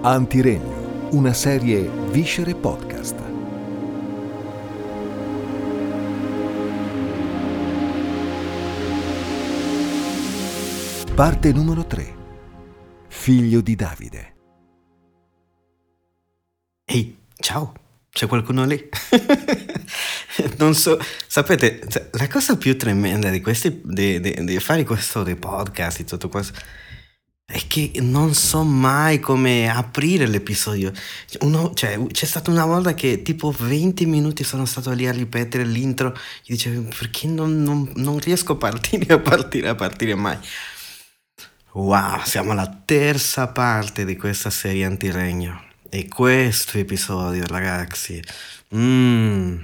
Antiregno, una serie Viscere Podcast. Parte numero 3. Figlio di Davide. Ehi, ciao, c'è qualcuno lì? non so, sapete, cioè, la cosa più tremenda di questi, di, di, di fare questo dei podcast, di tutto questo, è che non so mai come aprire l'episodio. Uno, cioè, c'è stata una volta che tipo 20 minuti sono stato lì a ripetere l'intro. E dicevo, perché non, non, non riesco a partire, a partire, a partire mai. Wow, siamo alla terza parte di questa serie antiregno. E questo episodio, ragazzi, mm,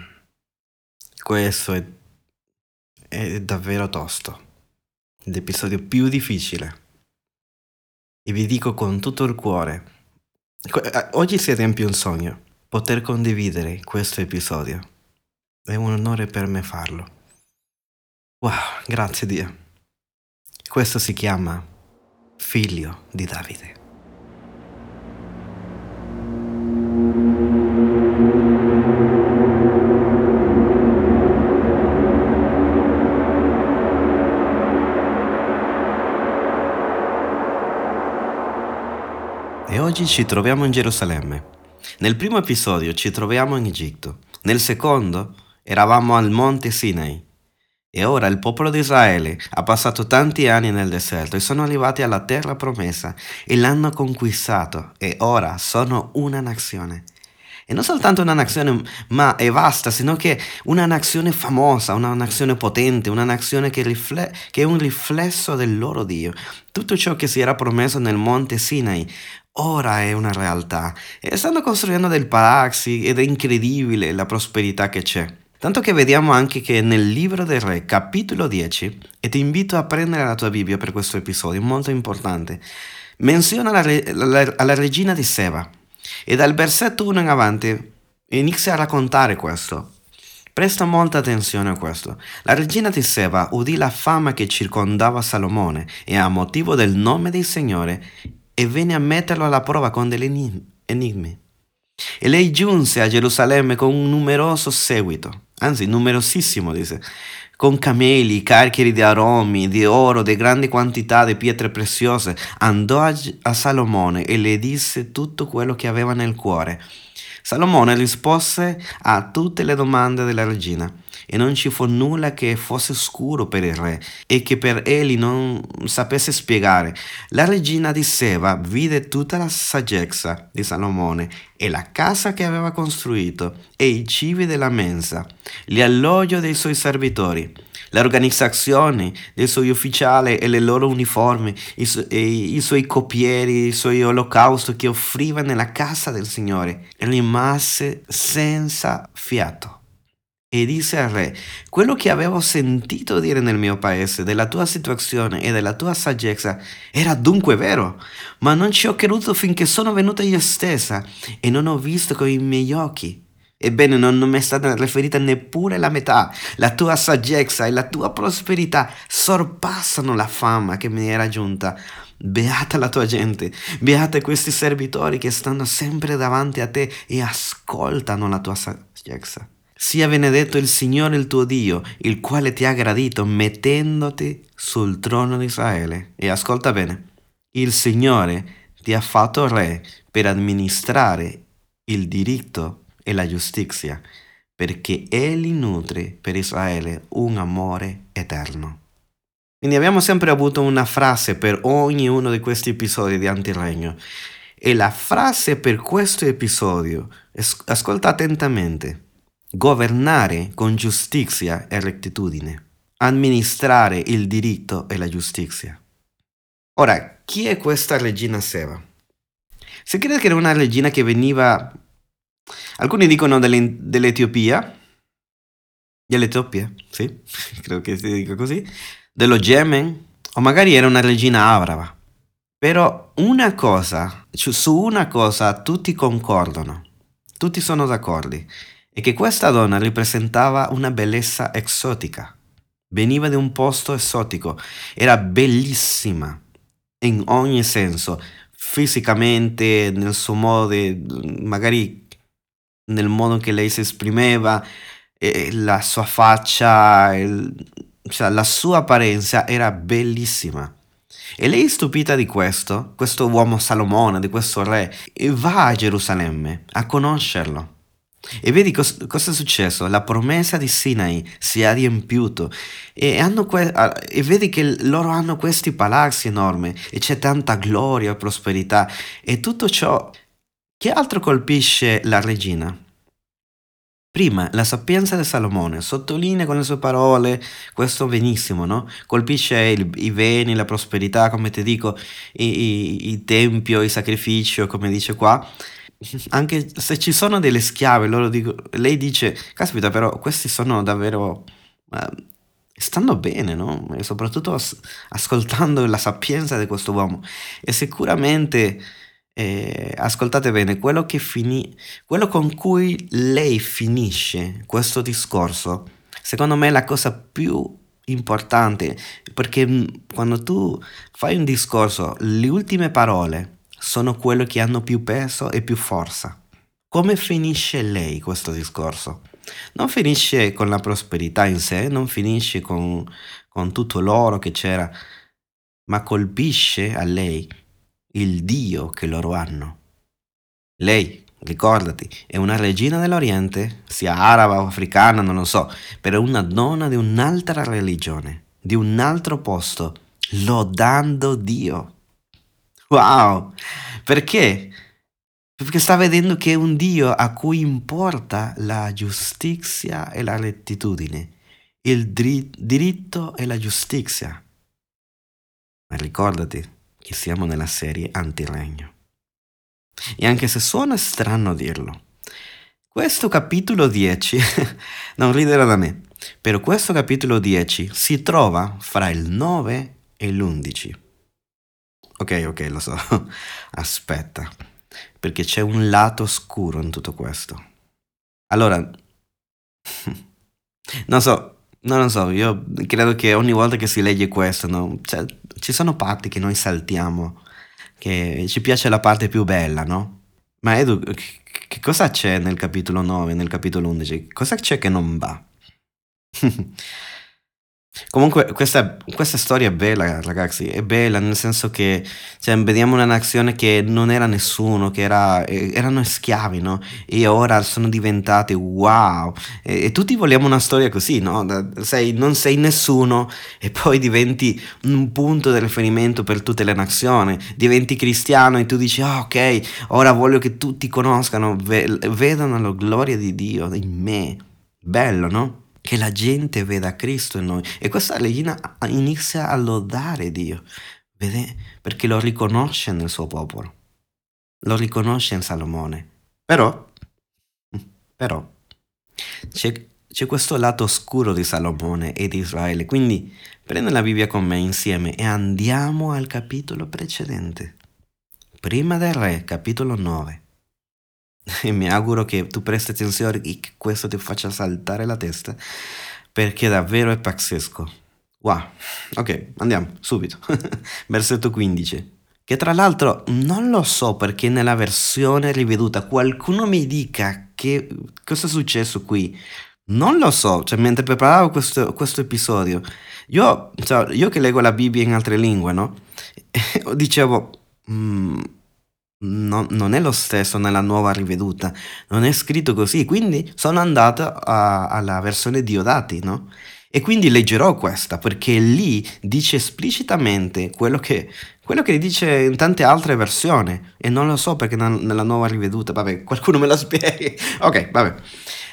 questo è, è davvero tosto. L'episodio più difficile e vi dico con tutto il cuore, eh, oggi si riempie un sogno, poter condividere questo episodio. È un onore per me farlo. Wow, grazie Dio. Questo si chiama Figlio di Davide. E oggi ci troviamo in Gerusalemme. Nel primo episodio ci troviamo in Egitto. Nel secondo eravamo al monte Sinai. E ora il popolo di Israele ha passato tanti anni nel deserto e sono arrivati alla terra promessa e l'hanno conquistato e ora sono una nazione. E non soltanto una nazione ma è vasta, sino che una nazione famosa, una nazione potente, una nazione che, rifle- che è un riflesso del loro Dio. Tutto ciò che si era promesso nel monte Sinai ora è una realtà e stanno costruendo del palazzi ed è incredibile la prosperità che c'è. Tanto che vediamo anche che nel libro del re, capitolo 10, e ti invito a prendere la tua Bibbia per questo episodio, molto importante, menziona la, la, la regina di Seba e dal versetto 1 in avanti inizia a raccontare questo. Presta molta attenzione a questo. La regina di Seba udì la fama che circondava Salomone e a motivo del nome del Signore e venne a metterlo alla prova con degli enigmi. E lei giunse a Gerusalemme con un numeroso seguito, anzi numerosissimo, dice, con cameli, carichi di aromi, di oro, di grandi quantità di pietre preziose. Andò a, a Salomone e le disse tutto quello che aveva nel cuore. Salomone rispose a tutte le domande della regina e non ci fu nulla che fosse scuro per il re e che per egli non sapesse spiegare. La regina di Seba vide tutta la saggezza di Salomone e la casa che aveva costruito e i cibi della mensa, l'alloggio dei suoi servitori, l'organizzazione dei suoi ufficiali e le loro uniformi, i, su- i suoi copieri, i suoi olocausti che offriva nella casa del Signore e rimase senza fiato e disse al re, quello che avevo sentito dire nel mio paese della tua situazione e della tua saggezza era dunque vero, ma non ci ho creduto finché sono venuta io stessa e non ho visto con i miei occhi. Ebbene, non, non mi è stata riferita neppure la metà. La tua saggezza e la tua prosperità sorpassano la fama che mi era giunta. Beata la tua gente, beata questi servitori che stanno sempre davanti a te e ascoltano la tua saggezza. Sia benedetto il Signore il tuo Dio, il quale ti ha gradito mettendoti sul trono di Israele. E ascolta bene, il Signore ti ha fatto re per amministrare il diritto e la giustizia, perché Egli nutre per Israele un amore eterno. Quindi abbiamo sempre avuto una frase per ognuno di questi episodi di Antiregno. E la frase per questo episodio, ascolta attentamente, governare con giustizia e rettitudine, amministrare il diritto e la giustizia. Ora, chi è questa regina Seba? Si crede che era una regina che veniva, alcuni dicono dell'Etiopia, dell'Etiopia, sì, credo che si dica così, dello Yemen, o magari era una regina araba. Però una cosa, su una cosa tutti concordano, tutti sono d'accordo, e che questa donna rappresentava una bellezza esotica. Veniva da un posto esotico, era bellissima in ogni senso, fisicamente, nel suo modo, magari nel modo che lei si esprimeva, la sua faccia, il, cioè, la sua apparenza era bellissima. E lei, stupita di questo, questo uomo Salomone, di questo re, va a Gerusalemme a conoscerlo. E vedi cos- cosa è successo? La promessa di Sinai si è riempiuta e, que- e, vedi che loro hanno questi palazzi enormi e c'è tanta gloria e prosperità e tutto ciò. Che altro colpisce la regina? Prima, la sapienza di Salomone, sottolinea con le sue parole, questo benissimo, no? Colpisce il, i beni, la prosperità, come ti dico, i, i, il tempio, il sacrificio, come dice qua. Anche se ci sono delle schiave, dico, lei dice, caspita però, questi sono davvero... Uh, stanno bene, no? E soprattutto as- ascoltando la sapienza di questo uomo. E sicuramente eh, ascoltate bene, quello, finì, quello con cui lei finisce questo discorso, secondo me è la cosa più importante, perché mm, quando tu fai un discorso, le ultime parole sono quelle che hanno più peso e più forza. Come finisce lei questo discorso? Non finisce con la prosperità in sé, non finisce con, con tutto l'oro che c'era, ma colpisce a lei il Dio che loro hanno. Lei, ricordati, è una regina dell'Oriente, sia araba o africana, non lo so, però è una donna di un'altra religione, di un altro posto, lodando Dio. Wow! Perché? Perché sta vedendo che è un Dio a cui importa la giustizia e la rettitudine, il diritto e la giustizia. Ma ricordati, che siamo nella serie Antiregno. E anche se suona strano dirlo, questo capitolo 10, non ridere da me, però questo capitolo 10 si trova fra il 9 e l'11. Ok, ok, lo so. Aspetta, perché c'è un lato oscuro in tutto questo. Allora, non so, non lo so, io credo che ogni volta che si legge questo, no? cioè, ci sono parti che noi saltiamo, che ci piace la parte più bella, no? Ma Edu, che cosa c'è nel capitolo 9, nel capitolo 11? Cosa c'è che non va? Comunque questa, questa, storia è bella ragazzi, è bella nel senso che cioè, vediamo una nazione che non era nessuno, che era, erano schiavi, no? E ora sono diventati wow. E, e, tutti vogliamo una storia così, no? Sei, non sei nessuno e poi diventi un punto di riferimento per tutte le nazioni, diventi cristiano e tu dici, oh, ok, ora voglio che tutti conoscano, vedano la gloria di Dio in me. Bello, no? Che la gente veda Cristo in noi. E questa regina inizia a lodare Dio, vede? Perché lo riconosce nel suo popolo, lo riconosce in Salomone. Però, però, c'è, c'è questo lato oscuro di Salomone e di Israele, quindi prende la Bibbia con me insieme e andiamo al capitolo precedente. Prima del Re, capitolo 9. E mi auguro che tu presti attenzione e che questo ti faccia saltare la testa, perché davvero è pazzesco. Wow, ok, andiamo subito. Versetto 15. Che tra l'altro non lo so perché nella versione riveduta qualcuno mi dica che cosa è successo qui. Non lo so, cioè mentre preparavo questo, questo episodio, io, cioè, io che leggo la Bibbia in altre lingue, no? Dicevo, mm, no, non è lo stesso nella nuova riveduta, non è scritto così, quindi sono andato a, alla versione Diodati, no? E quindi leggerò questa, perché lì dice esplicitamente quello che, quello che dice in tante altre versioni, e non lo so perché nella nuova riveduta, vabbè, qualcuno me lo spieghi. ok, vabbè.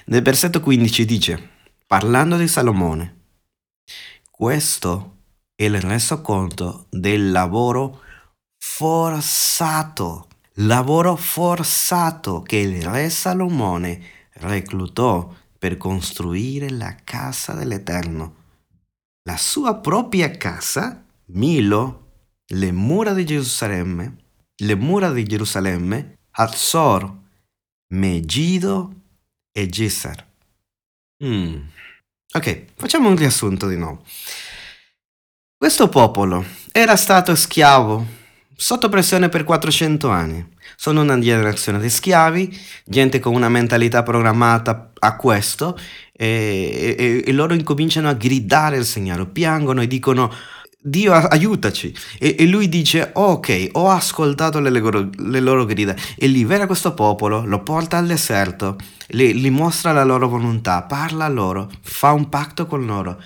Nel versetto 15 dice, parlando di Salomone, questo è il resoconto del lavoro forzato lavoro forzato che il re Salomone reclutò per costruire la casa dell'Eterno. La sua propria casa, Milo, le mura di Gerusalemme, le mura di Gerusalemme, Hazor, Megiddo e Geser. Mm. Ok, facciamo un riassunto di nuovo. Questo popolo era stato schiavo sotto pressione per 400 anni. Sono una generazione di schiavi, gente con una mentalità programmata a questo, e, e, e loro incominciano a gridare al Signore, piangono e dicono Dio aiutaci. E, e, lui dice, ok, ho ascoltato le loro, le loro, grida e libera questo popolo, lo porta al deserto, li, li mostra la loro volontà, parla a loro, fa un patto con loro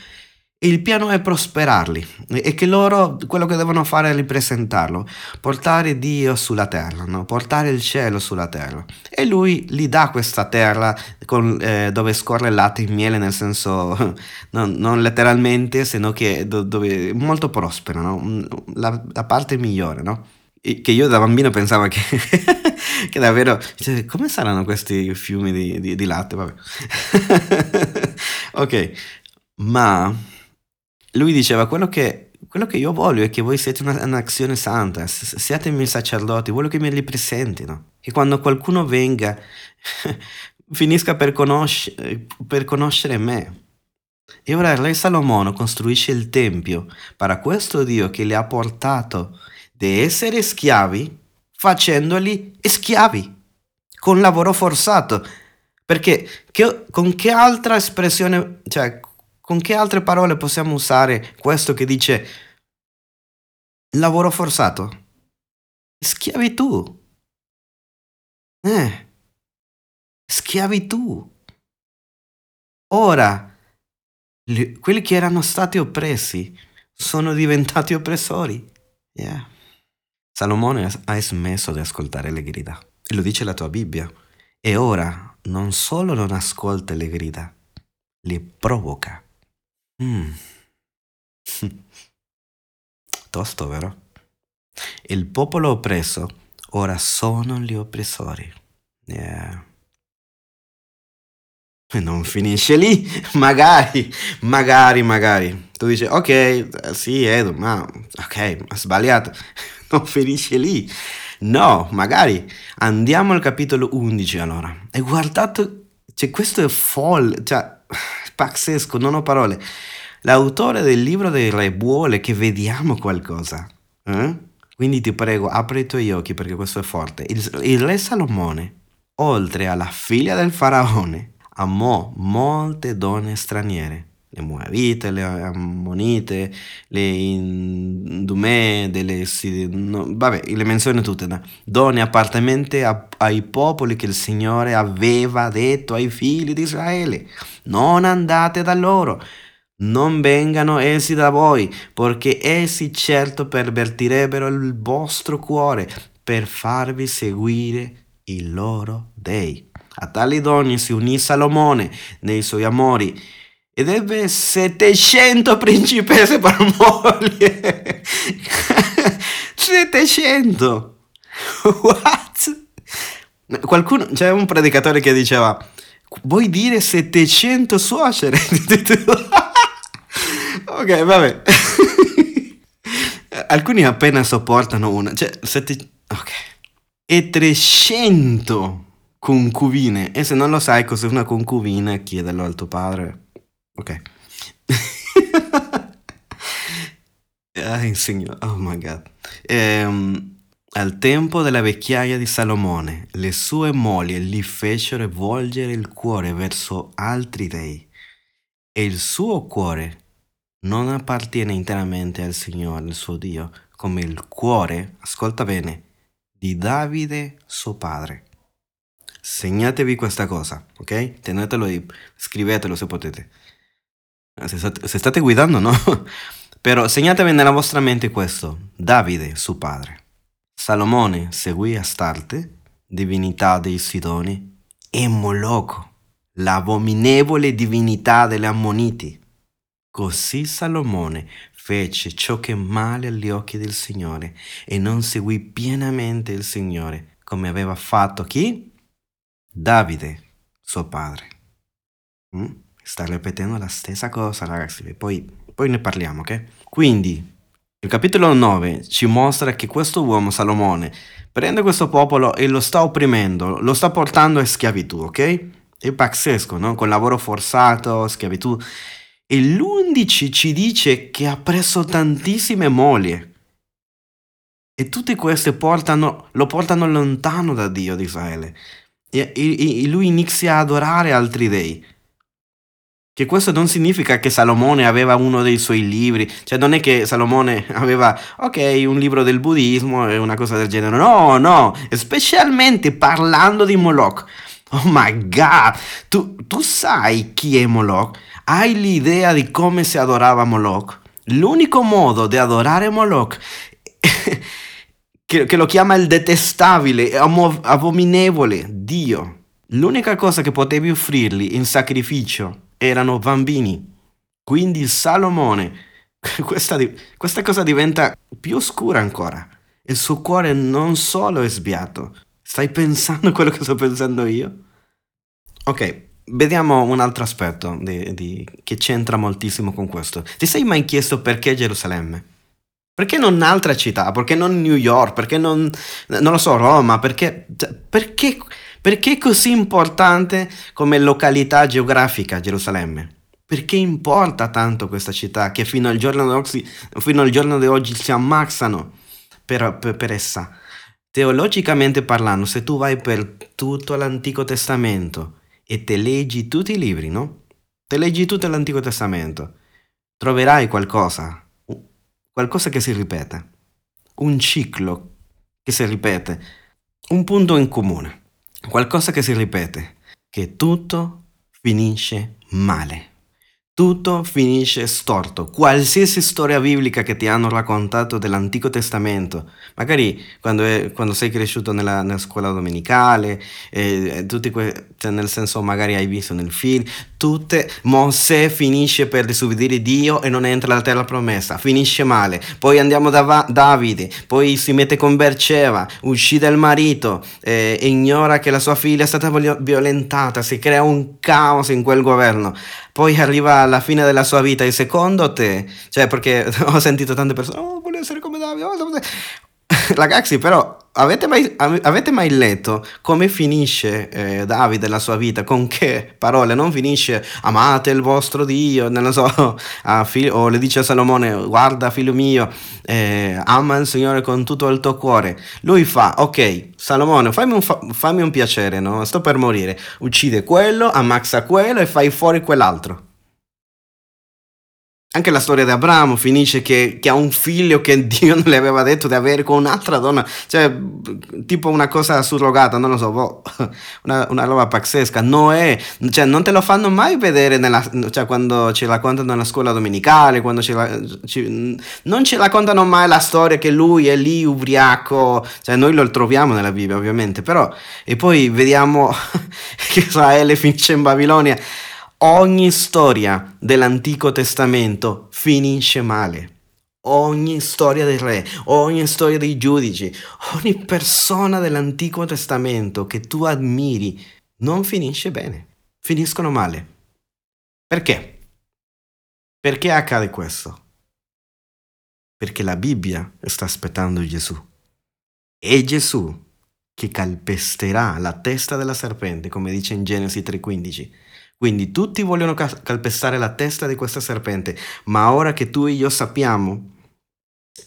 il piano è prosperarli e che loro quello che devono fare è ripresentarlo, portare Dio sulla terra, no? portare il cielo sulla terra. E lui gli dà questa terra con, eh, dove scorre latte e miele, nel senso non, non letteralmente, sino che do, dove molto prospera, no? la, la, parte migliore. No? che io da bambino pensavo che, che davvero cioè, come saranno questi fiumi di, di, di latte vabbè ok ma lui diceva quello che, quello che io voglio è che voi siete una, un'azione santa, siate i miei sacerdoti, voglio che me li presentino, che quando qualcuno venga finisca per, conoscere, per conoscere me. E ora il re Salomono costruisce il tempio per questo Dio che li ha portato da essere schiavi facendoli schiavi con lavoro forzato. Perché che, con che altra espressione, cioè con che altre parole possiamo usare questo che dice lavoro forzato? Schiavitù. Eh, schiavitù. Ora, li, quelli che erano stati oppressi sono diventati oppressori. Yeah. Salomone ha smesso di ascoltare le grida. Lo dice la tua Bibbia. E ora non solo non ascolta le grida, le provoca. Mm. Tosto, vero? Il popolo oppresso ora sono gli oppressori. Yeah. Non finisce lì, magari, magari, magari. Tu dici, ok, sì, Edo, ma ok, ha sbagliato. Non finisce lì. No, magari. Andiamo al capitolo 11 allora. E guardate, cioè questo è folle, cioè pazzesco, non ho parole. L'autore del libro dei re vuole che vediamo qualcosa. Eh? Quindi ti prego, apri i tuoi occhi perché questo è forte. Il, il re Salomone, oltre alla figlia del faraone, amò molte donne straniere le Moabite, le Ammonite, le Indumee, delle, no, vabbè, le menziona tutte, no? donne appartenenti ai popoli che il Signore aveva detto ai figli di Israele, non andate da loro, non vengano essi da voi, perché essi certo pervertirebbero il vostro cuore per farvi seguire i loro dei. A tali donne si unì Salomone nei suoi amori ed ebbe 700 principesse per moglie. 700! What? Qualcuno, c'è un predicatore che diceva, vuoi dire 700 suocere? ok, vabbè. Alcuni appena sopportano una, cioè, sette, ok. E 300 concubine. E se non lo sai cos'è una concubina, chiedelo al tuo padre. Ok. Ay, signor, oh my god. Ehm, al tempo della vecchiaia di Salomone, le sue mogli gli fecero volgere il cuore verso altri dei, e il suo cuore non appartiene interamente al Signore, il suo Dio, come il cuore, ascolta bene, di Davide, suo padre. Segnatevi questa cosa, ok? Tenetelo e scrivetelo se potete. Se state, se state guidando, no? Però segnatevi nella vostra mente questo. Davide, suo padre. Salomone seguì Astarte, divinità dei Sidoni, e Moloco, l'abominevole divinità delle Ammoniti. Così Salomone fece ciò che è male agli occhi del Signore e non seguì pienamente il Signore, come aveva fatto chi? Davide, suo padre. Mm? Sta ripetendo la stessa cosa, ragazzi. Poi, poi ne parliamo, ok? Quindi, il capitolo 9 ci mostra che questo uomo, Salomone, prende questo popolo e lo sta opprimendo, lo sta portando a schiavitù, ok? È pazzesco, no? Con lavoro forzato, schiavitù. E l'11 ci dice che ha preso tantissime mogli. E tutte queste portano, lo portano lontano da Dio di Israele. E, e, e lui inizia a adorare altri dei. Che questo non significa che Salomone aveva uno dei suoi libri, cioè non è che Salomone aveva, ok, un libro del buddismo e una cosa del genere, no, no, specialmente parlando di Moloch. Oh my god, tu, tu sai chi è Moloch? Hai l'idea di come si adorava Moloch? L'unico modo di adorare Moloch, che, che lo chiama il detestabile, abominevole, Dio, l'unica cosa che potevi offrirgli in sacrificio erano bambini. Quindi Salomone, questa, questa cosa diventa più oscura ancora. Il suo cuore non solo è sbiato. Stai pensando quello che sto pensando io? Ok, vediamo un altro aspetto di, di, che c'entra moltissimo con questo. Ti sei mai chiesto perché Gerusalemme? Perché non un'altra città? Perché non New York? Perché non, non lo so, Roma? Perché, cioè, perché perché è così importante come località geografica Gerusalemme? Perché importa tanto questa città che fino al giorno fino al giorno di oggi si ammazzano per, per, per essa? Teologicamente parlando, se tu vai per tutto l'Antico Testamento e te leggi tutti i libri, no? Te leggi tutto l'Antico Testamento, troverai qualcosa, qualcosa che si ripete, un ciclo che si ripete, un punto in comune qualcosa che si ripete, che tutto finisce male. Tutto finisce storto. Qualsiasi storia biblica che ti hanno raccontato dell'Antico Testamento, magari quando, è, quando sei cresciuto nella, nella scuola domenicale, eh, que- cioè nel senso magari hai visto nel film, tutte, Mosè finisce per disubbidire Dio e non entra nella terra promessa, finisce male. Poi andiamo da Va- Davide, poi si mette con Berceva, uccide il marito, eh, ignora che la sua figlia è stata violentata, si crea un caos in quel governo poi arriva alla fine della sua vita e secondo te, cioè perché ho sentito tante persone, oh voglio essere come Davide, oh, ragazzi però avete mai, avete mai, letto come finisce eh, Davide la sua vita? Con che parole? Non finisce amate il vostro Dio, non lo so, figlio, o le dice a Salomone guarda figlio mio, eh, ama il Signore con tutto il tuo cuore. Lui fa, ok, Salomone fammi un, fa- fammi un piacere, no? sto per morire, uccide quello, ammazza quello e fai fuori quell'altro. Anche la storia di Abramo finisce che, che, ha un figlio che Dio non le aveva detto di avere con un'altra donna, cioè tipo una cosa surrogata, non lo so, boh, una, una, roba pazzesca. Noè, cioè non te lo fanno mai vedere nella, cioè, quando ci raccontano nella scuola domenicale, quando ci, ci, non ci raccontano mai la storia che lui è lì ubriaco, cioè noi lo troviamo nella Bibbia ovviamente, però e poi vediamo che Israele finisce in Babilonia Ogni storia dell'Antico Testamento finisce male. Ogni storia dei re, ogni storia dei giudici, ogni persona dell'Antico Testamento che tu ammiri non finisce bene, finiscono male. Perché? Perché accade questo? Perché la Bibbia sta aspettando Gesù. È Gesù che calpesterà la testa della serpente, come dice in Genesi 3:15 quindi tutti vogliono calpestare la testa di questa serpente, ma ora che tu e io sappiamo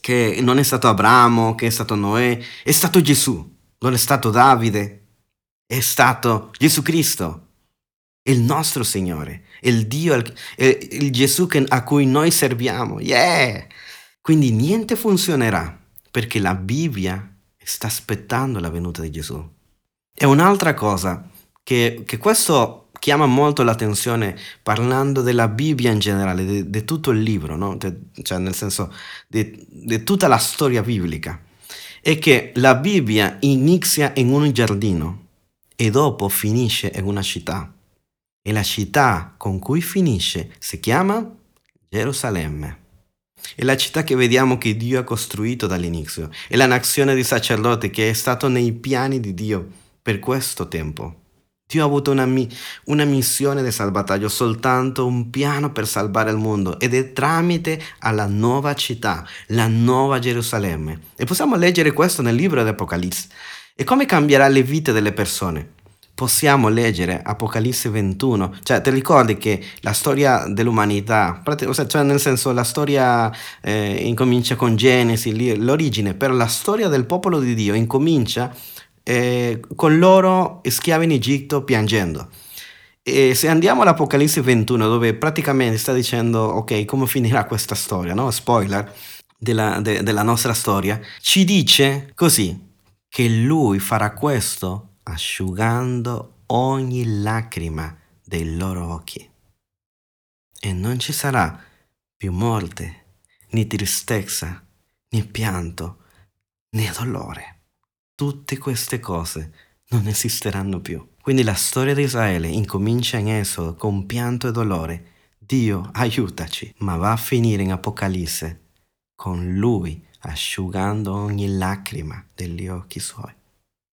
che non è stato Abramo, che è stato Noè, è stato Gesù, non è stato Davide, è stato Gesù Cristo, il nostro Signore, il Dio, il, il Gesù che, a cui noi serviamo. Yeah! Quindi niente funzionerà perché la Bibbia sta aspettando la venuta di Gesù. E un'altra cosa, che, che questo chiama molto l'attenzione parlando della Bibbia in generale, di, tutto il libro, no? de, cioè nel senso di tutta la storia biblica, è che la Bibbia inizia in un giardino e dopo finisce in una città. E la città con cui finisce si chiama Gerusalemme. È la città che vediamo che Dio ha costruito dall'inizio. È la nazione di sacerdoti che è stato nei piani di Dio per questo tempo. Dio ha avuto una, una, missione di salvataggio, soltanto un piano per salvare il mondo ed è tramite alla nuova città, la nuova Gerusalemme. E possiamo leggere questo nel libro di Apocalisse. E come cambierà le vite delle persone? possiamo leggere Apocalisse 21, cioè ti ricordi che la storia dell'umanità, cioè nel senso la storia eh, incomincia con Genesi, l'origine, però la storia del popolo di Dio incomincia eh, con loro schiavi in Egitto piangendo. E se andiamo all'Apocalisse 21, dove praticamente sta dicendo, ok, come finirà questa storia, no? Spoiler della, de, della nostra storia, ci dice così, che lui farà questo asciugando ogni lacrima dei loro occhi. E non ci sarà più morte, né tristezza, né pianto, né dolore. Tutte queste cose non esisteranno più. Quindi la storia di Israele incomincia in Esodo con pianto e dolore. Dio aiutaci, ma va a finire in Apocalisse con lui asciugando ogni lacrima degli occhi suoi.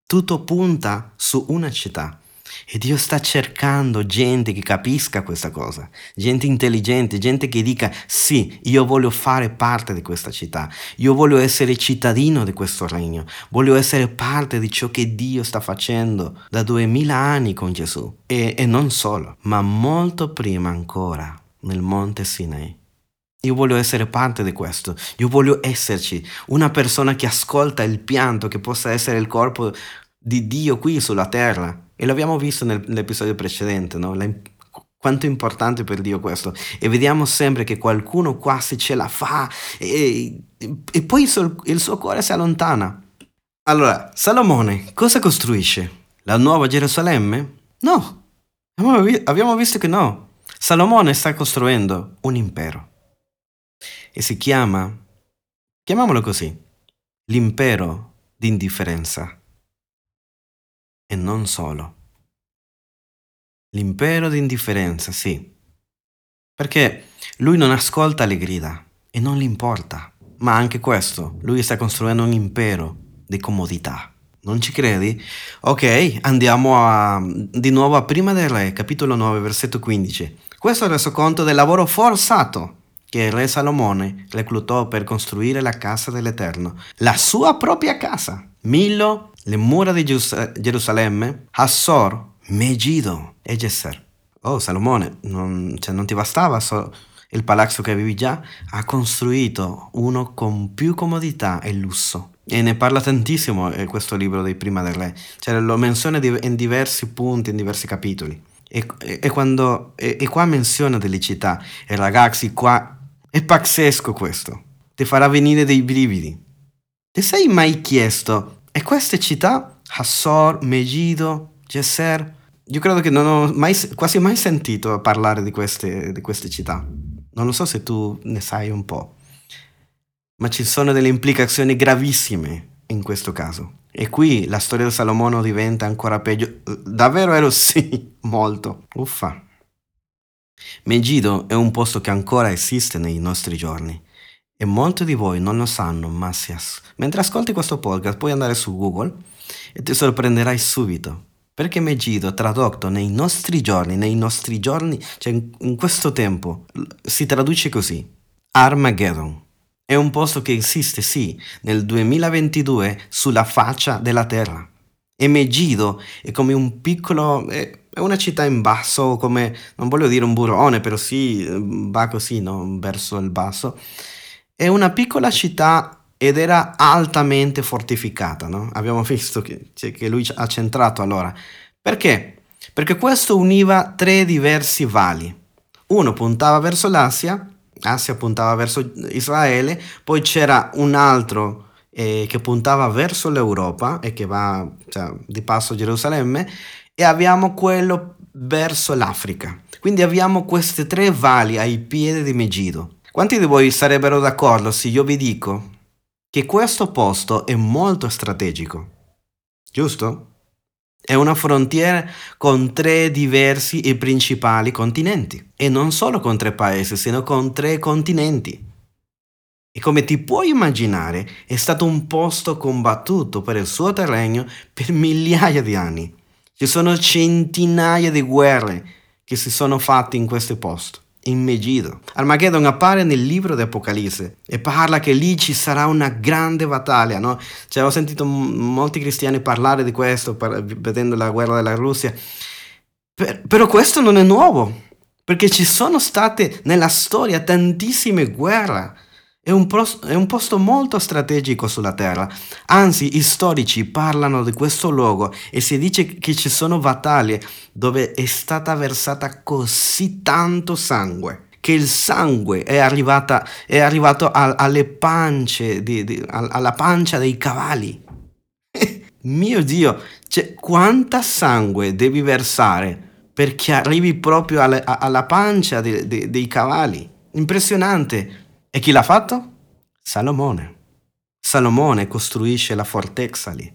Tutto punta su una città e Dio sta cercando gente che capisca questa cosa, gente intelligente, gente che dica sì, io voglio fare parte di questa città, io voglio essere cittadino di questo regno, voglio essere parte di ciò che Dio sta facendo da duemila anni con Gesù. E, e non solo, ma molto prima ancora nel monte Sinai. Io voglio essere parte di questo, io voglio esserci, una persona che ascolta il pianto, che possa essere il corpo di Dio qui sulla terra e l'abbiamo visto nell'episodio precedente, no? La, quanto è importante per Dio questo. E vediamo sempre che qualcuno quasi ce la fa e, e poi il suo, il suo cuore si allontana. Allora, Salomone cosa costruisce? La nuova Gerusalemme? No, abbiamo visto che no. Salomone sta costruendo un impero. E si chiama, chiamiamolo così, l'impero di indifferenza e non solo. L'impero di indifferenza, sì. Perché lui non ascolta le grida e non gli importa. Ma anche questo, lui sta costruendo un impero di comodità. Non ci credi? Ok, andiamo a, di nuovo a Prima del Re, capitolo 9, versetto 15. Questo è il resoconto del lavoro forzato che il re Salomone reclutò per costruire la casa dell'Eterno, la sua propria casa. Milo le mura di Gerusalemme, Hassor, Megiddo e Gesser. Oh, Salomone, non, cioè, non ti bastava so, il palazzo che avevi già? Ha costruito uno con più comodità e lusso. E ne parla tantissimo in questo libro dei Prima del Re. Cioè, lo menziona in diversi punti, in diversi capitoli. E, e, e, quando, e qua menziona delle città. E ragazzi, qua è pazzesco questo. Ti farà venire dei brividi. Ti sei mai chiesto e queste città, Hassor, Megiddo, Gesser, io credo che non ho mai, quasi mai sentito parlare di queste, di queste città. Non lo so se tu ne sai un po', ma ci sono delle implicazioni gravissime in questo caso. E qui la storia di Salomono diventa ancora peggio. Davvero ero sì, molto. Uffa. Megiddo è un posto che ancora esiste nei nostri giorni. E molti di voi non lo sanno, ma as- mentre ascolti questo podcast puoi andare su Google e ti sorprenderai subito. Perché Megiddo, tradotto nei nostri giorni, nei nostri giorni, cioè in questo tempo, si traduce così. Armageddon. È un posto che esiste, sì, nel 2022 sulla faccia della Terra. E Megiddo è come un piccolo... è una città in basso, come... non voglio dire un burrone, però sì, va così, no? Verso il basso è una piccola città ed era altamente fortificata, no? Abbiamo visto che, cioè, che lui ha centrato allora. Perché? Perché questo univa tre diversi vali. Uno puntava verso l'Asia, Asia puntava verso Israele, poi c'era un altro eh, che puntava verso l'Europa e che va cioè, di passo a Gerusalemme, e abbiamo quello verso l'Africa. Quindi abbiamo questi tre vali ai piedi di Megiddo. Quanti di voi sarebbero d'accordo se io vi dico che questo posto è molto strategico? Giusto? È una frontiera con tre diversi e principali continenti. E non solo con tre paesi, sino con tre continenti. E come ti puoi immaginare, è stato un posto combattuto per il suo terreno per migliaia di anni. Ci sono centinaia di guerre che si sono fatte in questo posto. In Megiddo. Armageddon appare nel libro di Apocalisse e parla che lì ci sarà una grande battaglia, no? Cioè, ho sentito m- molti cristiani parlare di questo, par- vedendo la guerra della Russia, per- però questo non è nuovo, perché ci sono state nella storia tantissime guerre. È un, pros- è un, posto molto strategico sulla Terra. Anzi, i storici parlano di questo luogo e si dice che ci sono battaglie dove è stata versata così tanto sangue che il sangue è, arrivata, è arrivato a, alle pance, di, di, alla pancia dei cavalli. Mio Dio, cioè, quanta sangue devi versare perché arrivi proprio alle, alla pancia de, dei cavalli? Impressionante. E chi l'ha fatto? Salomone. Salomone costruisce la fortezza lì.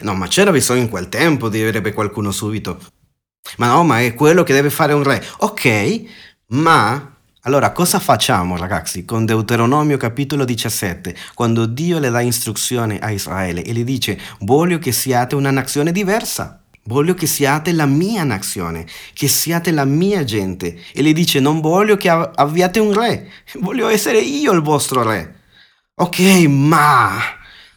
No, ma c'era bisogno in quel tempo, direbbe qualcuno subito. Ma no, ma è quello che deve fare un re. Ok, ma allora cosa facciamo ragazzi con Deuteronomio capitolo 17, quando Dio le dà istruzione a Israele e gli dice voglio che siate una nazione diversa? Voglio che siate la mia nazione, che siate la mia gente. E le dice, non voglio che abbiate un re, voglio essere io il vostro re. Ok, ma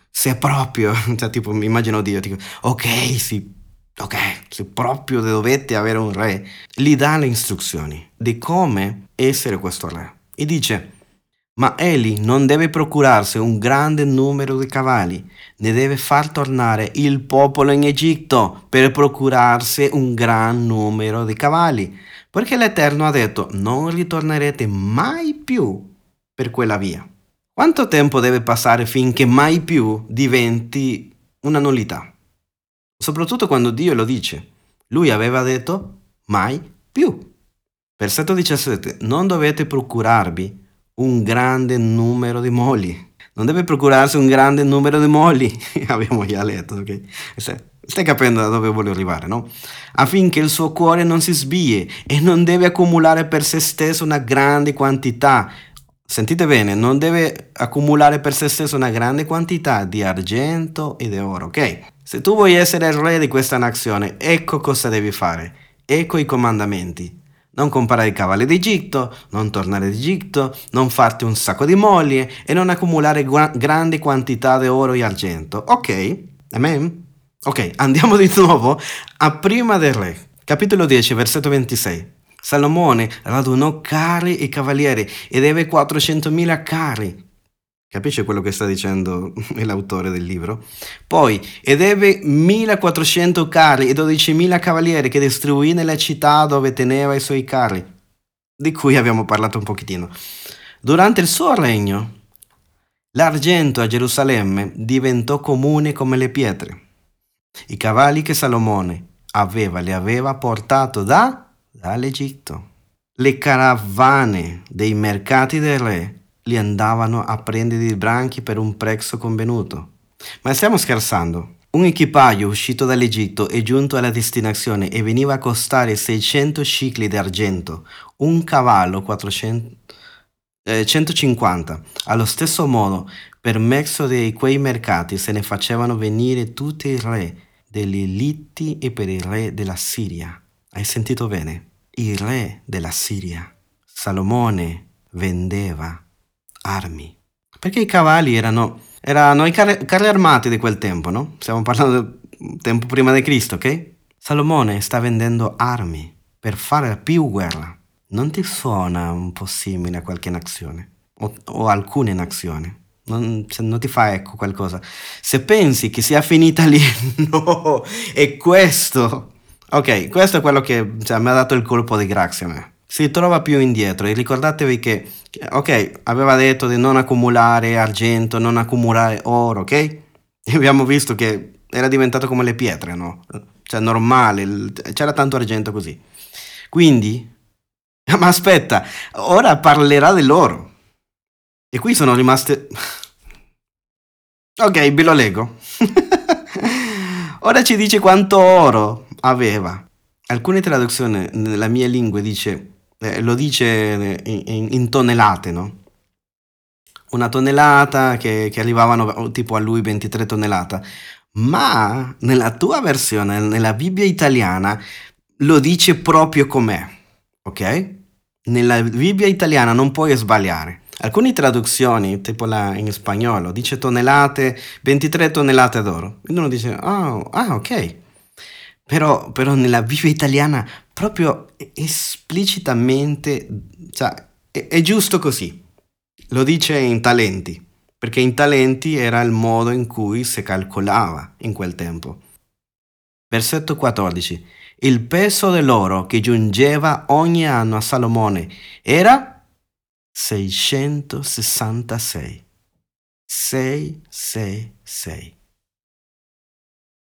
se proprio, cioè tipo mi immagino Dio, dico, ok, sì, ok, se proprio dovete avere un re, gli dà le istruzioni di come essere questo re. E dice, ma egli non deve procurarsi un grande numero di cavalli, ne deve far tornare il popolo in Egitto per procurarsi un gran numero di cavalli, perché l'Eterno ha detto non ritornerete mai più per quella via. Quanto tempo deve passare finché mai più diventi una nullità? Soprattutto quando Dio lo dice. Lui aveva detto mai più. Versetto 17. Non dovete procurarvi un grande numero di mogli. Non deve procurarsi un grande numero di mogli. Abbiamo già letto, ok? Stai capendo da dove voglio arrivare, no? Affinché il suo cuore non si sbie e non deve accumulare per se stesso una grande quantità. Sentite bene, non deve accumulare per se stesso una grande quantità di argento e di oro, ok? Se tu vuoi essere il re di questa nazione, ecco cosa devi fare. Ecco i comandamenti non comprare i cavalli d'Egitto, non tornare d'Egitto, non farti un sacco di mogli e non accumulare gu- grandi quantità di oro e argento. Ok? Amen? Ok, andiamo di nuovo a prima del re, capitolo 10, versetto 26. Salomone radunò carri e cavalieri ed ebbe 400.000 carri Capisce quello che sta dicendo l'autore del libro? Poi, ed ebbe 1400 carri e 12.000 cavalieri che distribuì nelle città dove teneva i suoi carri, di cui abbiamo parlato un pochettino. Durante il suo regno, l'argento a Gerusalemme diventò comune come le pietre. I cavalli che Salomone aveva li aveva portato da, dall'Egitto. Le caravane dei mercati del re li andavano a prendere i branchi per un prezzo convenuto. Ma stiamo scherzando. Un equipaggio uscito dall'Egitto è giunto alla destinazione e veniva a costare 600 cicli d'argento, un cavallo 400, eh, 150. Allo stesso modo, per mezzo di quei mercati se ne facevano venire tutti i re degli Eliti e per il re della Siria. Hai sentito bene? Il re della Siria. Salomone vendeva armi. Perché i cavalli erano, erano i carri, carri armati di quel tempo, no? Stiamo parlando del tempo prima di Cristo, ok? Salomone sta vendendo armi per fare più guerra. Non ti suona un po' simile a qualche nazione? O, o alcune nazioni? Non, non, ti fa ecco qualcosa. Se pensi che sia finita lì, no, è questo. Ok, questo è quello che cioè, mi ha dato il colpo di grazia a me si trova più indietro e ricordatevi che, ok, aveva detto di non accumulare argento, non accumulare oro, ok? E abbiamo visto che era diventato come le pietre, no? Cioè normale, c'era tanto argento così. Quindi, ma aspetta, ora parlerà dell'oro. E qui sono rimaste... ok, ve lo leggo. ora ci dice quanto oro aveva. Alcune traduzioni nella mia lingua dice eh, lo dice in, in, tonnellate, no? Una tonnellata che, che arrivavano tipo a lui 23 tonnellate. Ma nella tua versione, nella Bibbia italiana, lo dice proprio com'è, ok? nella Bibbia italiana non puoi sbagliare. Alcune traduzioni, tipo la in spagnolo, dice tonnellate, 23 tonnellate d'oro. E uno dice, oh, ah, ok. Però, però nella Bibbia italiana proprio esplicitamente, cioè, è, è giusto così. Lo dice in talenti, perché in talenti era il modo in cui si calcolava in quel tempo. Versetto 14. Il peso dell'oro che giungeva ogni anno a Salomone era 666. 666.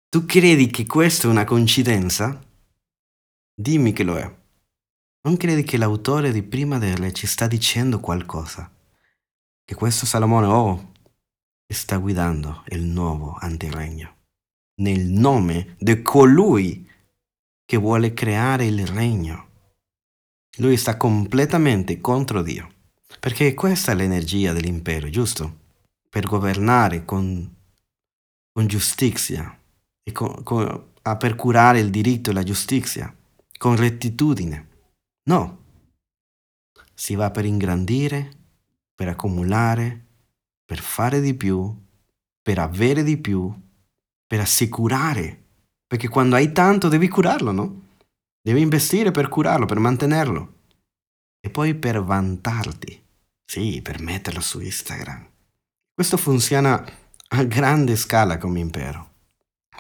Tu credi che questa è una coincidenza? Dimmi che lo è. Non credi che l'autore di Prima delle ci sta dicendo qualcosa? Che questo Salomone, oh, sta guidando il nuovo antiregno. Nel nome di colui che vuole creare il regno. Lui sta completamente contro Dio. Perché questa è l'energia dell'impero, giusto? Per governare con, con giustizia e con, con, a per curare il diritto e la giustizia, con rettitudine. No, si va per ingrandire, per accumulare, per fare di più, per avere di più, per assicurare. Perché quando hai tanto devi curarlo, no? Devi investire per curarlo, per mantenerlo. E poi per vantarti. Sì, per metterlo su Instagram. Questo funziona a grande scala come impero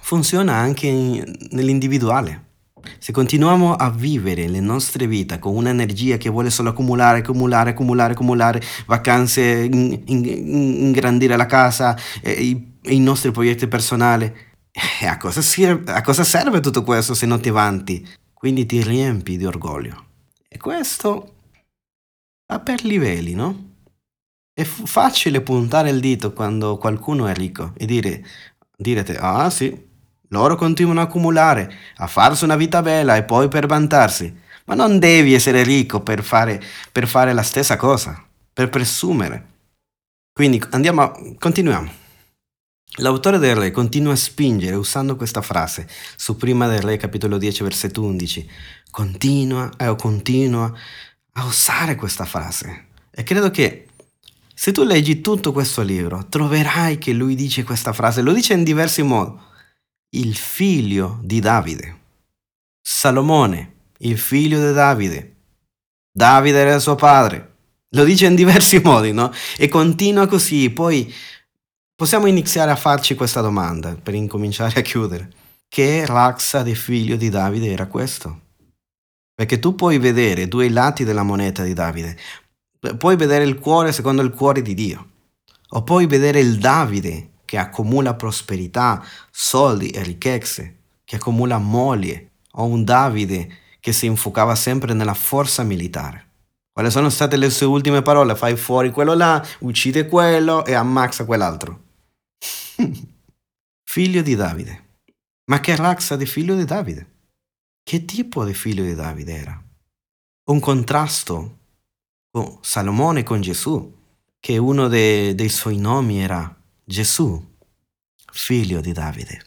funziona anche nell'individuale. Se continuiamo a vivere le nostre vite con un'energia che vuole solo accumulare, accumulare, accumulare, accumulare, vacanze, in, in, ingrandire la casa, eh, i, i, nostri progetti personali, eh, a, cosa serve, a cosa serve tutto questo se non ti vanti? Quindi ti riempi di orgoglio. E questo va per livelli, no? È facile puntare il dito quando qualcuno è ricco e dire, direte, ah sì, loro continuano a accumulare, a farsi una vita bella e poi per vantarsi. Ma non devi essere ricco per fare, per fare la stessa cosa, per presumere. Quindi andiamo a, continuiamo. L'autore del Re continua a spingere usando questa frase su Prima del Re, capitolo 10, versetto 11. Continua e eh, continua a usare questa frase. E credo che se tu leggi tutto questo libro, troverai che lui dice questa frase. Lo dice in diversi modi il figlio di Davide. Salomone, il figlio di Davide. Davide era suo padre. Lo dice in diversi modi, no? E continua così. Poi possiamo iniziare a farci questa domanda per incominciare a chiudere. Che razza di figlio di Davide era questo? Perché tu puoi vedere due lati della moneta di Davide. Puoi vedere il cuore secondo il cuore di Dio. O puoi vedere il Davide che accumula prosperità, soldi e ricchezze, che accumula moglie, o un Davide che si infocava sempre nella forza militare. Quali sono state le sue ultime parole? Fai fuori quello là, uccide quello e ammazza quell'altro. figlio di Davide. Ma che razza di figlio di Davide? Che tipo di figlio di Davide era? Un contrasto con Salomone con Gesù, che uno de, dei suoi nomi era Gesù, figlio di Davide.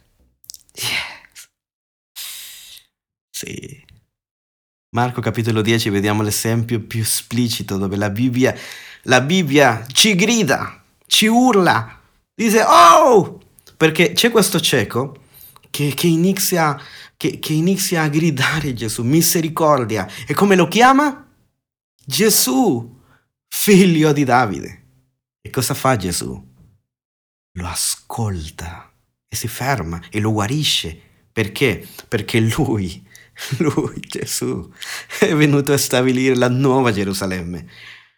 Yes. Sì. Marco capitolo 10 vediamo l'esempio più esplicito dove la Bibbia, la Bibbia ci grida, ci urla, dice oh! Perché c'è questo cieco che, che, inizia, che, che inizia a gridare Gesù, misericordia. E come lo chiama? Gesù, figlio di Davide. E cosa fa Gesù? Lo ascolta e si ferma e lo guarisce. Perché? Perché lui, lui, Gesù, è venuto a stabilire la nuova Gerusalemme.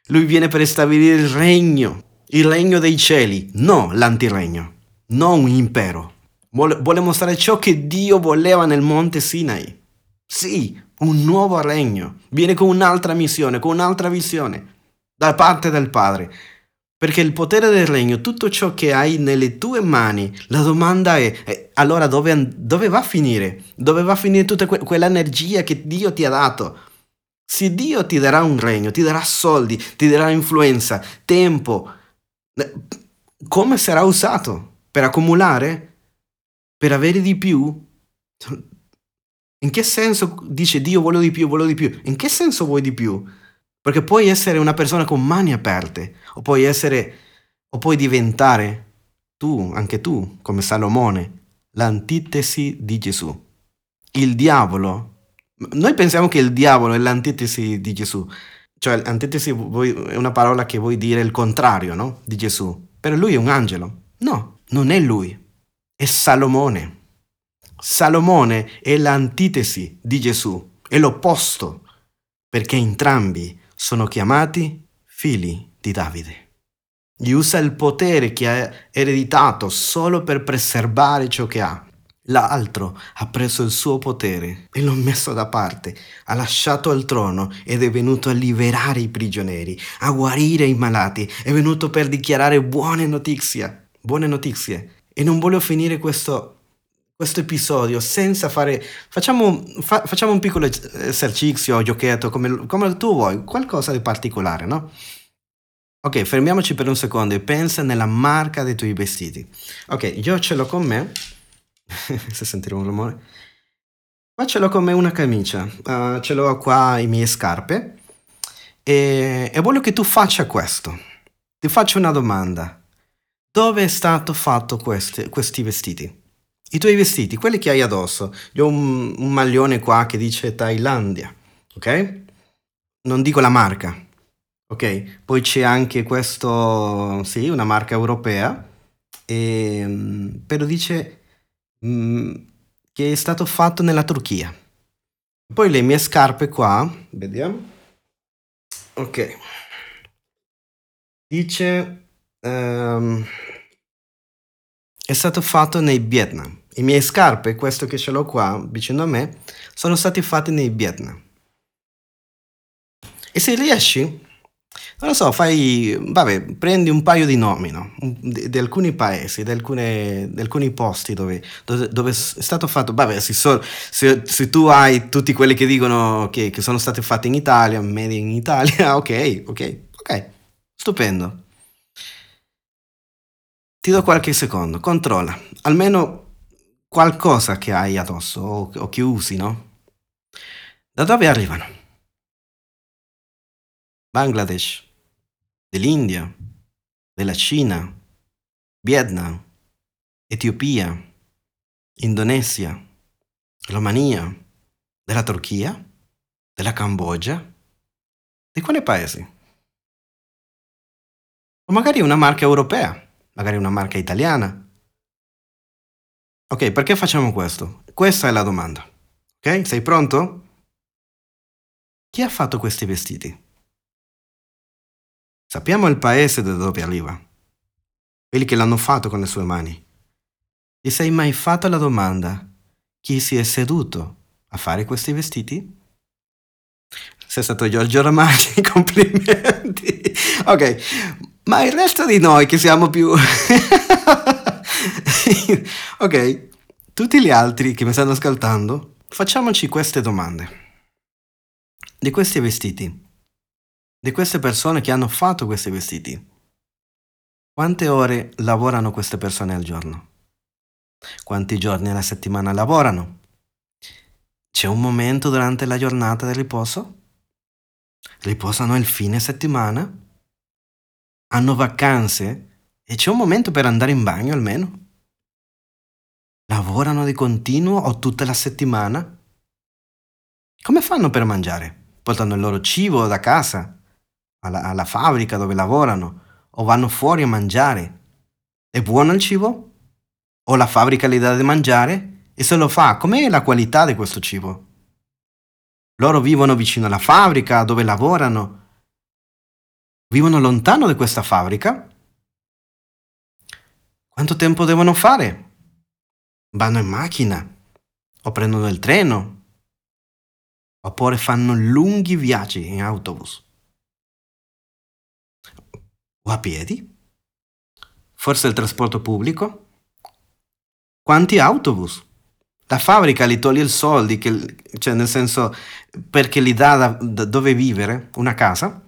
Lui viene per stabilire il regno, il regno dei cieli, no l'antiregno, non un impero. Vuole, vuole mostrare ciò che Dio voleva nel monte Sinai. Sì, un nuovo regno. Viene con un'altra missione, con un'altra visione da parte del Padre. Perché il potere del regno, tutto ciò che hai nelle tue mani, la domanda è, eh, allora dove, dove, va a finire? Dove va a finire tutta que- quell'energia che Dio ti ha dato? Se Dio ti darà un regno, ti darà soldi, ti darà influenza, tempo, come sarà usato? Per accumulare? Per avere di più? In che senso dice Dio voglio di più, voglio di più? In che senso vuoi di più? Perché puoi essere una persona con mani aperte, o puoi essere, o puoi diventare tu, anche tu, come Salomone, l'antitesi di Gesù. Il diavolo, noi pensiamo che il diavolo è l'antitesi di Gesù, cioè antitesi è una parola che vuol dire il contrario no? di Gesù, però lui è un angelo. No, non è lui, è Salomone. Salomone è l'antitesi di Gesù, è l'opposto, perché entrambi sono chiamati figli di Davide. Gli usa il potere che ha ereditato solo per preservare ciò che ha. L'altro ha preso il suo potere e l'ha messo da parte, ha lasciato il trono ed è venuto a liberare i prigionieri, a guarire i malati, è venuto per dichiarare buone notizie, buone notizie. E non voglio finire questo questo episodio senza fare... Facciamo, fa, facciamo un piccolo esercizio, giochetto, come, come, tu vuoi, qualcosa di particolare, no? Ok, fermiamoci per un secondo e pensa nella marca dei tuoi vestiti. Ok, io ce l'ho con me, se sentire un rumore. Qua ce l'ho con me una camicia, uh, ce l'ho qua i miei scarpe e, e voglio che tu faccia questo. Ti faccio una domanda. Dove è stato fatto questi, questi vestiti? I tuoi vestiti, quelli che hai addosso. Io ho un, un maglione qua che dice Thailandia, ok? Non dico la marca, ok? Poi c'è anche questo, sì, una marca europea, e, ehm, però dice mm, che è stato fatto nella Turchia. Poi le mie scarpe qua, vediamo. Ok. Dice... Um, è stato fatto nei Vietnam. I miei scarpe, questo che ce l'ho qua vicino a me, sono stati fatti nei Vietnam. E se riesci, non lo so, fai, vabbè, prendi un paio di nomi, no? di, di, alcuni paesi, di, alcune, di, alcuni posti dove, dove, dove, è stato fatto, vabbè, se, so, se, se, tu hai tutti quelli che dicono che, che sono stati fatti in Italia, made in Italia, ok, ok, ok, stupendo. Ti do qualche secondo, controlla, almeno qualcosa che hai addosso o, o che usi, no? Da dove arrivano? Bangladesh, dell'India, della Cina, Vietnam, Etiopia, Indonesia, Romania, della Turchia, della Cambogia? Di quale paesi? O magari una marca europea? Magari una marca italiana. Ok, perché facciamo questo? Questa è la domanda. Ok? Sei pronto? Chi ha fatto questi vestiti? Sappiamo il paese da dove arriva, quelli che l'hanno fatto con le sue mani. Ti sei mai fatto la domanda chi si è seduto a fare questi vestiti? Sei stato Giorgio Ramaggi, complimenti. Ok, ma il resto di noi che siamo più... ok, tutti gli altri che mi stanno ascoltando, facciamoci queste domande. Di questi vestiti, di queste persone che hanno fatto questi vestiti, quante ore lavorano queste persone al giorno? Quanti giorni alla settimana lavorano? C'è un momento durante la giornata di riposo? Riposano il fine settimana? Hanno vacanze e c'è un momento per andare in bagno almeno. Lavorano di continuo o tutta la settimana? Come fanno per mangiare? Portano il loro cibo da casa, alla, alla fabbrica dove lavorano, o vanno fuori a mangiare? È buono il cibo? O la fabbrica gli dà da mangiare? E se lo fa, com'è la qualità di questo cibo? Loro vivono vicino alla fabbrica dove lavorano Vivono lontano da questa fabbrica? Quanto tempo devono fare? Vanno in macchina o prendono il treno oppure fanno lunghi viaggi in autobus o a piedi? Forse il trasporto pubblico? Quanti autobus? La fabbrica gli toglie i soldi, che, cioè nel senso perché gli dà da, da dove vivere, una casa?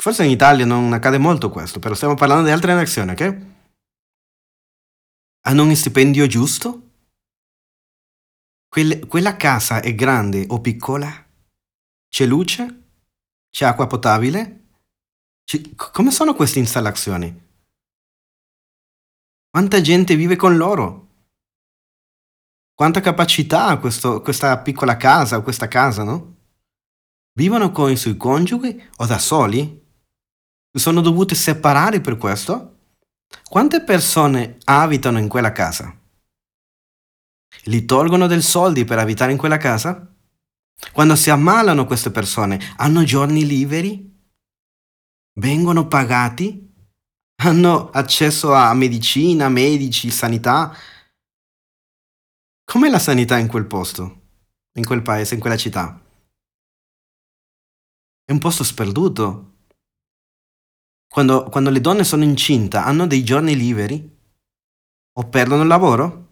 Forse in Italia non accade molto questo, però stiamo parlando di altre nazioni, ok? Hanno un stipendio giusto? Quelle, quella casa è grande o piccola? C'è luce? C'è acqua potabile? Ci- come sono queste installazioni? Quanta gente vive con loro? Quanta capacità ha questo- questa piccola casa o questa casa, no? Vivono con i suoi coniughi o da soli? Si sono dovute separare per questo? Quante persone abitano in quella casa? Li tolgono del soldi per abitare in quella casa? Quando si ammalano queste persone, hanno giorni liberi? Vengono pagati? Hanno accesso a medicina, medici, sanità? Com'è la sanità in quel posto, in quel paese, in quella città? È un posto sperduto. Quando, quando le donne sono incinta, hanno dei giorni liberi? O perdono il lavoro?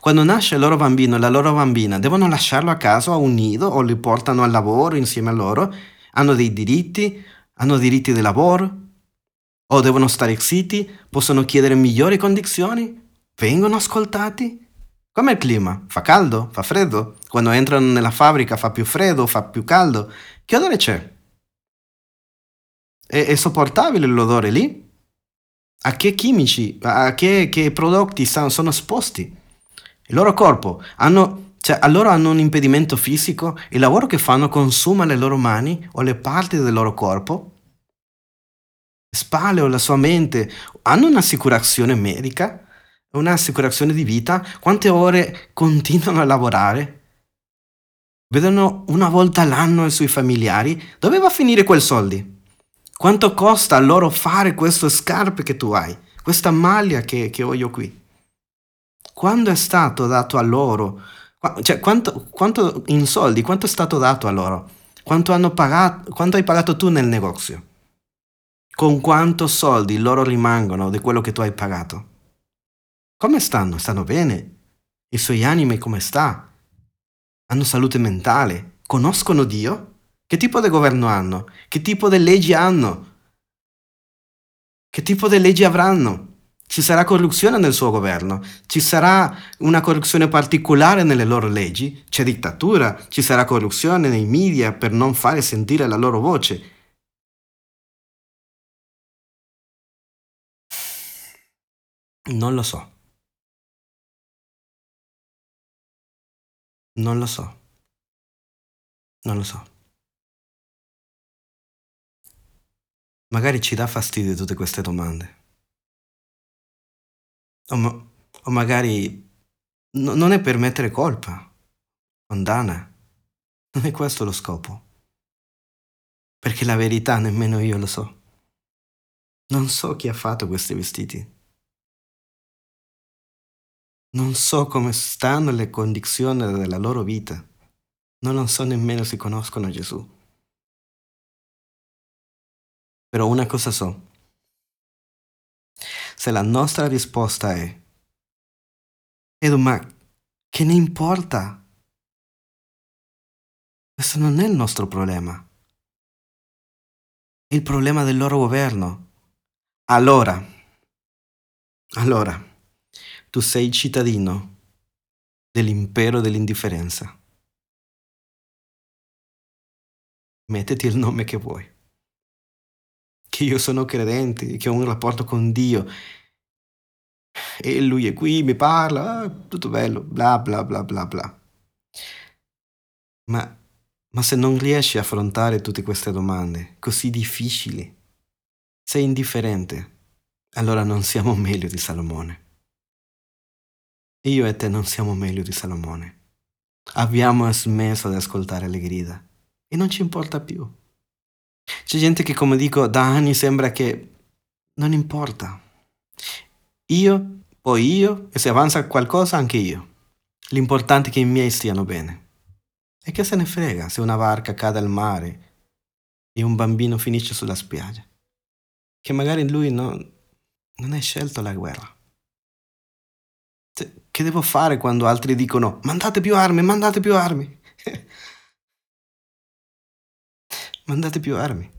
Quando nasce il loro bambino e la loro bambina, devono lasciarlo a casa a un nido o li portano al lavoro insieme a loro? Hanno dei diritti? Hanno diritti di lavoro? O devono stare zitti? Possono chiedere migliori condizioni? Vengono ascoltati? Com'è il clima? Fa caldo? Fa freddo? Quando entrano nella fabbrica fa più freddo? Fa più caldo? Che odore c'è? È, è sopportabile l'odore lì? A che chimici, a che, che prodotti stanno- sono esposti? Il loro corpo hanno, cioè, a loro hanno un impedimento fisico? Il lavoro che fanno consuma le loro mani o le parti del loro corpo? Le spalle o la sua mente hanno un'assicurazione medica? Un'assicurazione di vita? Quante ore continuano a lavorare? Vedono una volta all'anno i suoi familiari? Dove va a finire quel soldi? Quanto costa a loro fare queste scarpe che tu hai? Questa maglia che, che ho io qui? Quando è stato dato a loro? Cioè, quanto, quanto in soldi, quanto è stato dato a loro? Quanto, hanno pagato, quanto hai pagato tu nel negozio? Con quanto soldi loro rimangono di quello che tu hai pagato? Come stanno? Stanno bene? I suoi anime come sta? Hanno salute mentale? Conoscono Dio? Che tipo di governo hanno? Che tipo di leggi hanno? Che tipo di leggi avranno? Ci sarà corruzione nel suo governo? Ci sarà una corruzione particolare nelle loro leggi? C'è dittatura? Ci sarà corruzione nei media per non fare sentire la loro voce? Non lo so. Non lo so. Non lo so. Magari ci dà fastidio tutte queste domande. O, ma- o magari no- non è per mettere colpa, condanna. Non è questo lo scopo. Perché la verità nemmeno io lo so. Non so chi ha fatto questi vestiti. Non so come stanno le condizioni della loro vita. Non lo so nemmeno se conoscono Gesù. Però una cosa so. Se la nostra risposta è, Edo, ma che ne importa? Questo non è il nostro problema. È il problema del loro governo. Allora, allora, tu sei cittadino dell'impero dell'indifferenza. Mettiti il nome che vuoi. Che io sono credente, che ho un rapporto con Dio. E lui è qui, mi parla, ah, tutto bello, bla bla bla bla bla. Ma, ma se non riesci a affrontare tutte queste domande così difficili, sei indifferente, allora non siamo meglio di Salomone. Io e te non siamo meglio di Salomone. Abbiamo smesso di ascoltare le grida e non ci importa più. C'è gente che, come dico, da anni sembra che non importa. Io, poi io, e se avanza qualcosa anche io. L'importante è che i miei stiano bene. E che se ne frega se una barca cade al mare e un bambino finisce sulla spiaggia? Che magari lui non, non ha scelto la guerra. Cioè, Che devo fare quando altri dicono mandate più armi, mandate più armi? mandate più armi.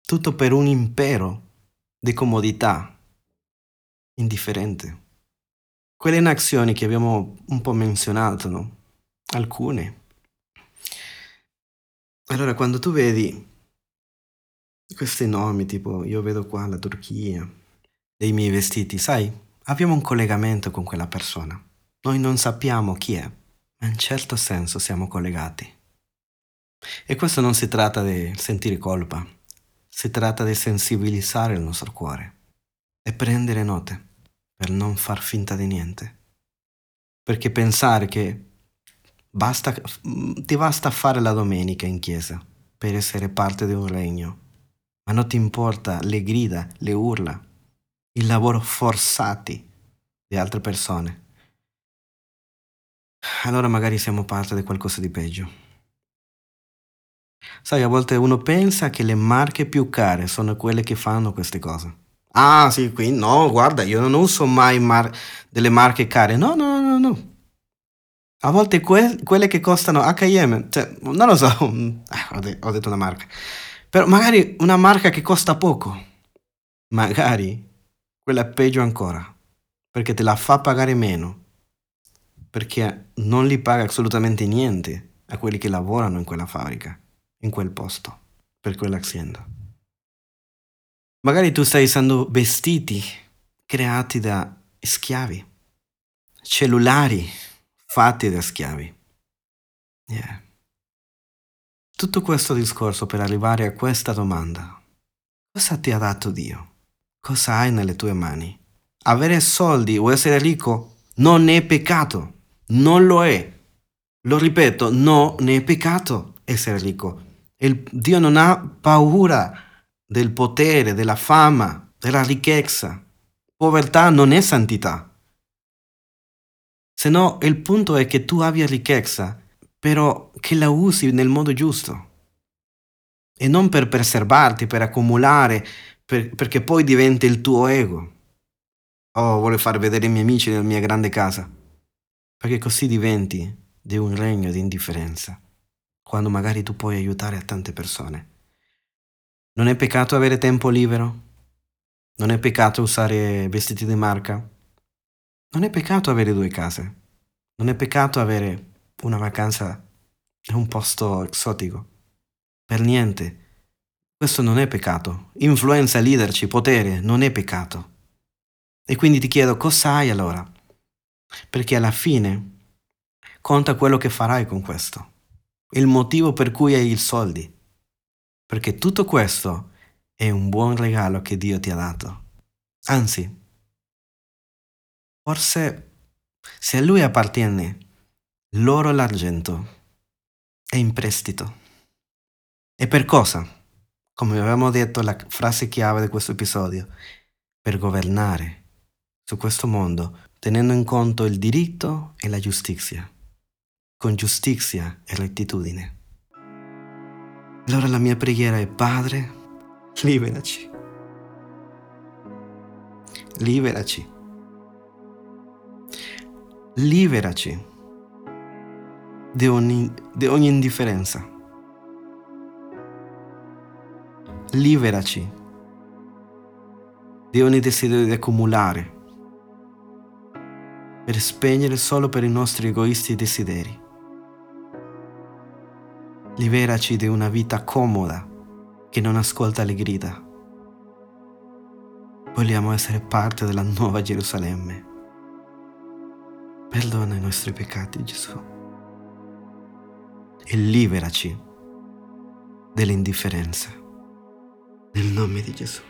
Tutto per un impero di comodità indifferente. Quelle nazioni che abbiamo un po' menzionato, no? Alcune. Allora, quando tu vedi questi nomi, tipo io vedo qua la Turchia, dei miei vestiti, sai, abbiamo un collegamento con quella persona. Noi non sappiamo chi è, ma in certo senso siamo collegati. E questo non si tratta di sentire colpa, si tratta di sensibilizzare il nostro cuore e prendere note per non far finta di niente. Perché pensare che basta, ti basta fare la domenica in chiesa per essere parte di un regno, ma non ti importa le grida, le urla, il lavoro forzati di altre persone. Allora magari siamo parte di qualcosa di peggio. Sai, a volte uno pensa che le marche più care sono quelle che fanno queste cose. Ah, sì, qui no, guarda, io non uso mai mar- delle marche care. No, no, no, no. A volte que- quelle che costano H&M, cioè, non lo so, ah, ho, de- ho detto una marca, però magari una marca che costa poco, magari quella è peggio ancora, perché te la fa pagare meno, perché non li paga assolutamente niente a quelli che lavorano in quella fabbrica in quel posto, per quell'azienda. Magari tu stai usando vestiti creati da schiavi, cellulari fatti da schiavi. Yeah. Tutto questo discorso per arrivare a questa domanda. Cosa ti ha dato Dio? Cosa hai nelle tue mani? Avere soldi o essere ricco non è peccato, non lo è. Lo ripeto, non è peccato essere ricco. Il, Dio non ha paura del potere, della fama, della ricchezza. Povertà non è santità. Se no, il punto è che tu abbia ricchezza, però che la usi nel modo giusto. E non per preservarti, per accumulare, per, perché poi diventa il tuo ego. Oh, voglio far vedere i miei amici nella mia grande casa. Perché così diventi di un regno di indifferenza quando magari tu puoi aiutare a tante persone. Non è peccato avere tempo libero? Non è peccato usare vestiti di marca? Non è peccato avere due case? Non è peccato avere una vacanza in un posto esotico? Per niente. Questo non è peccato. Influenza, leadership, potere non è peccato. E quindi ti chiedo cosa hai allora? Perché alla fine conta quello che farai con questo il motivo per cui hai i soldi. Perché tutto questo è un buon regalo che Dio ti ha dato. Anzi, forse se a Lui appartiene l'oro e l'argento, è in prestito. E per cosa? Come avevamo detto, la frase chiave di questo episodio, per governare su questo mondo tenendo in conto il diritto e la giustizia con giustizia e rettitudine. Allora la mia preghiera è Padre, liberaci. Liberaci. Liberaci di ogni, di ogni indifferenza. Liberaci di ogni desiderio di accumulare per spegnere solo per i nostri egoisti desideri liberaci di una vita comoda che non ascolta le grida. Vogliamo essere parte della nuova Gerusalemme. Perdona i nostri peccati, Gesù, e liberaci dell'indifferenza. Nel nome di Gesù.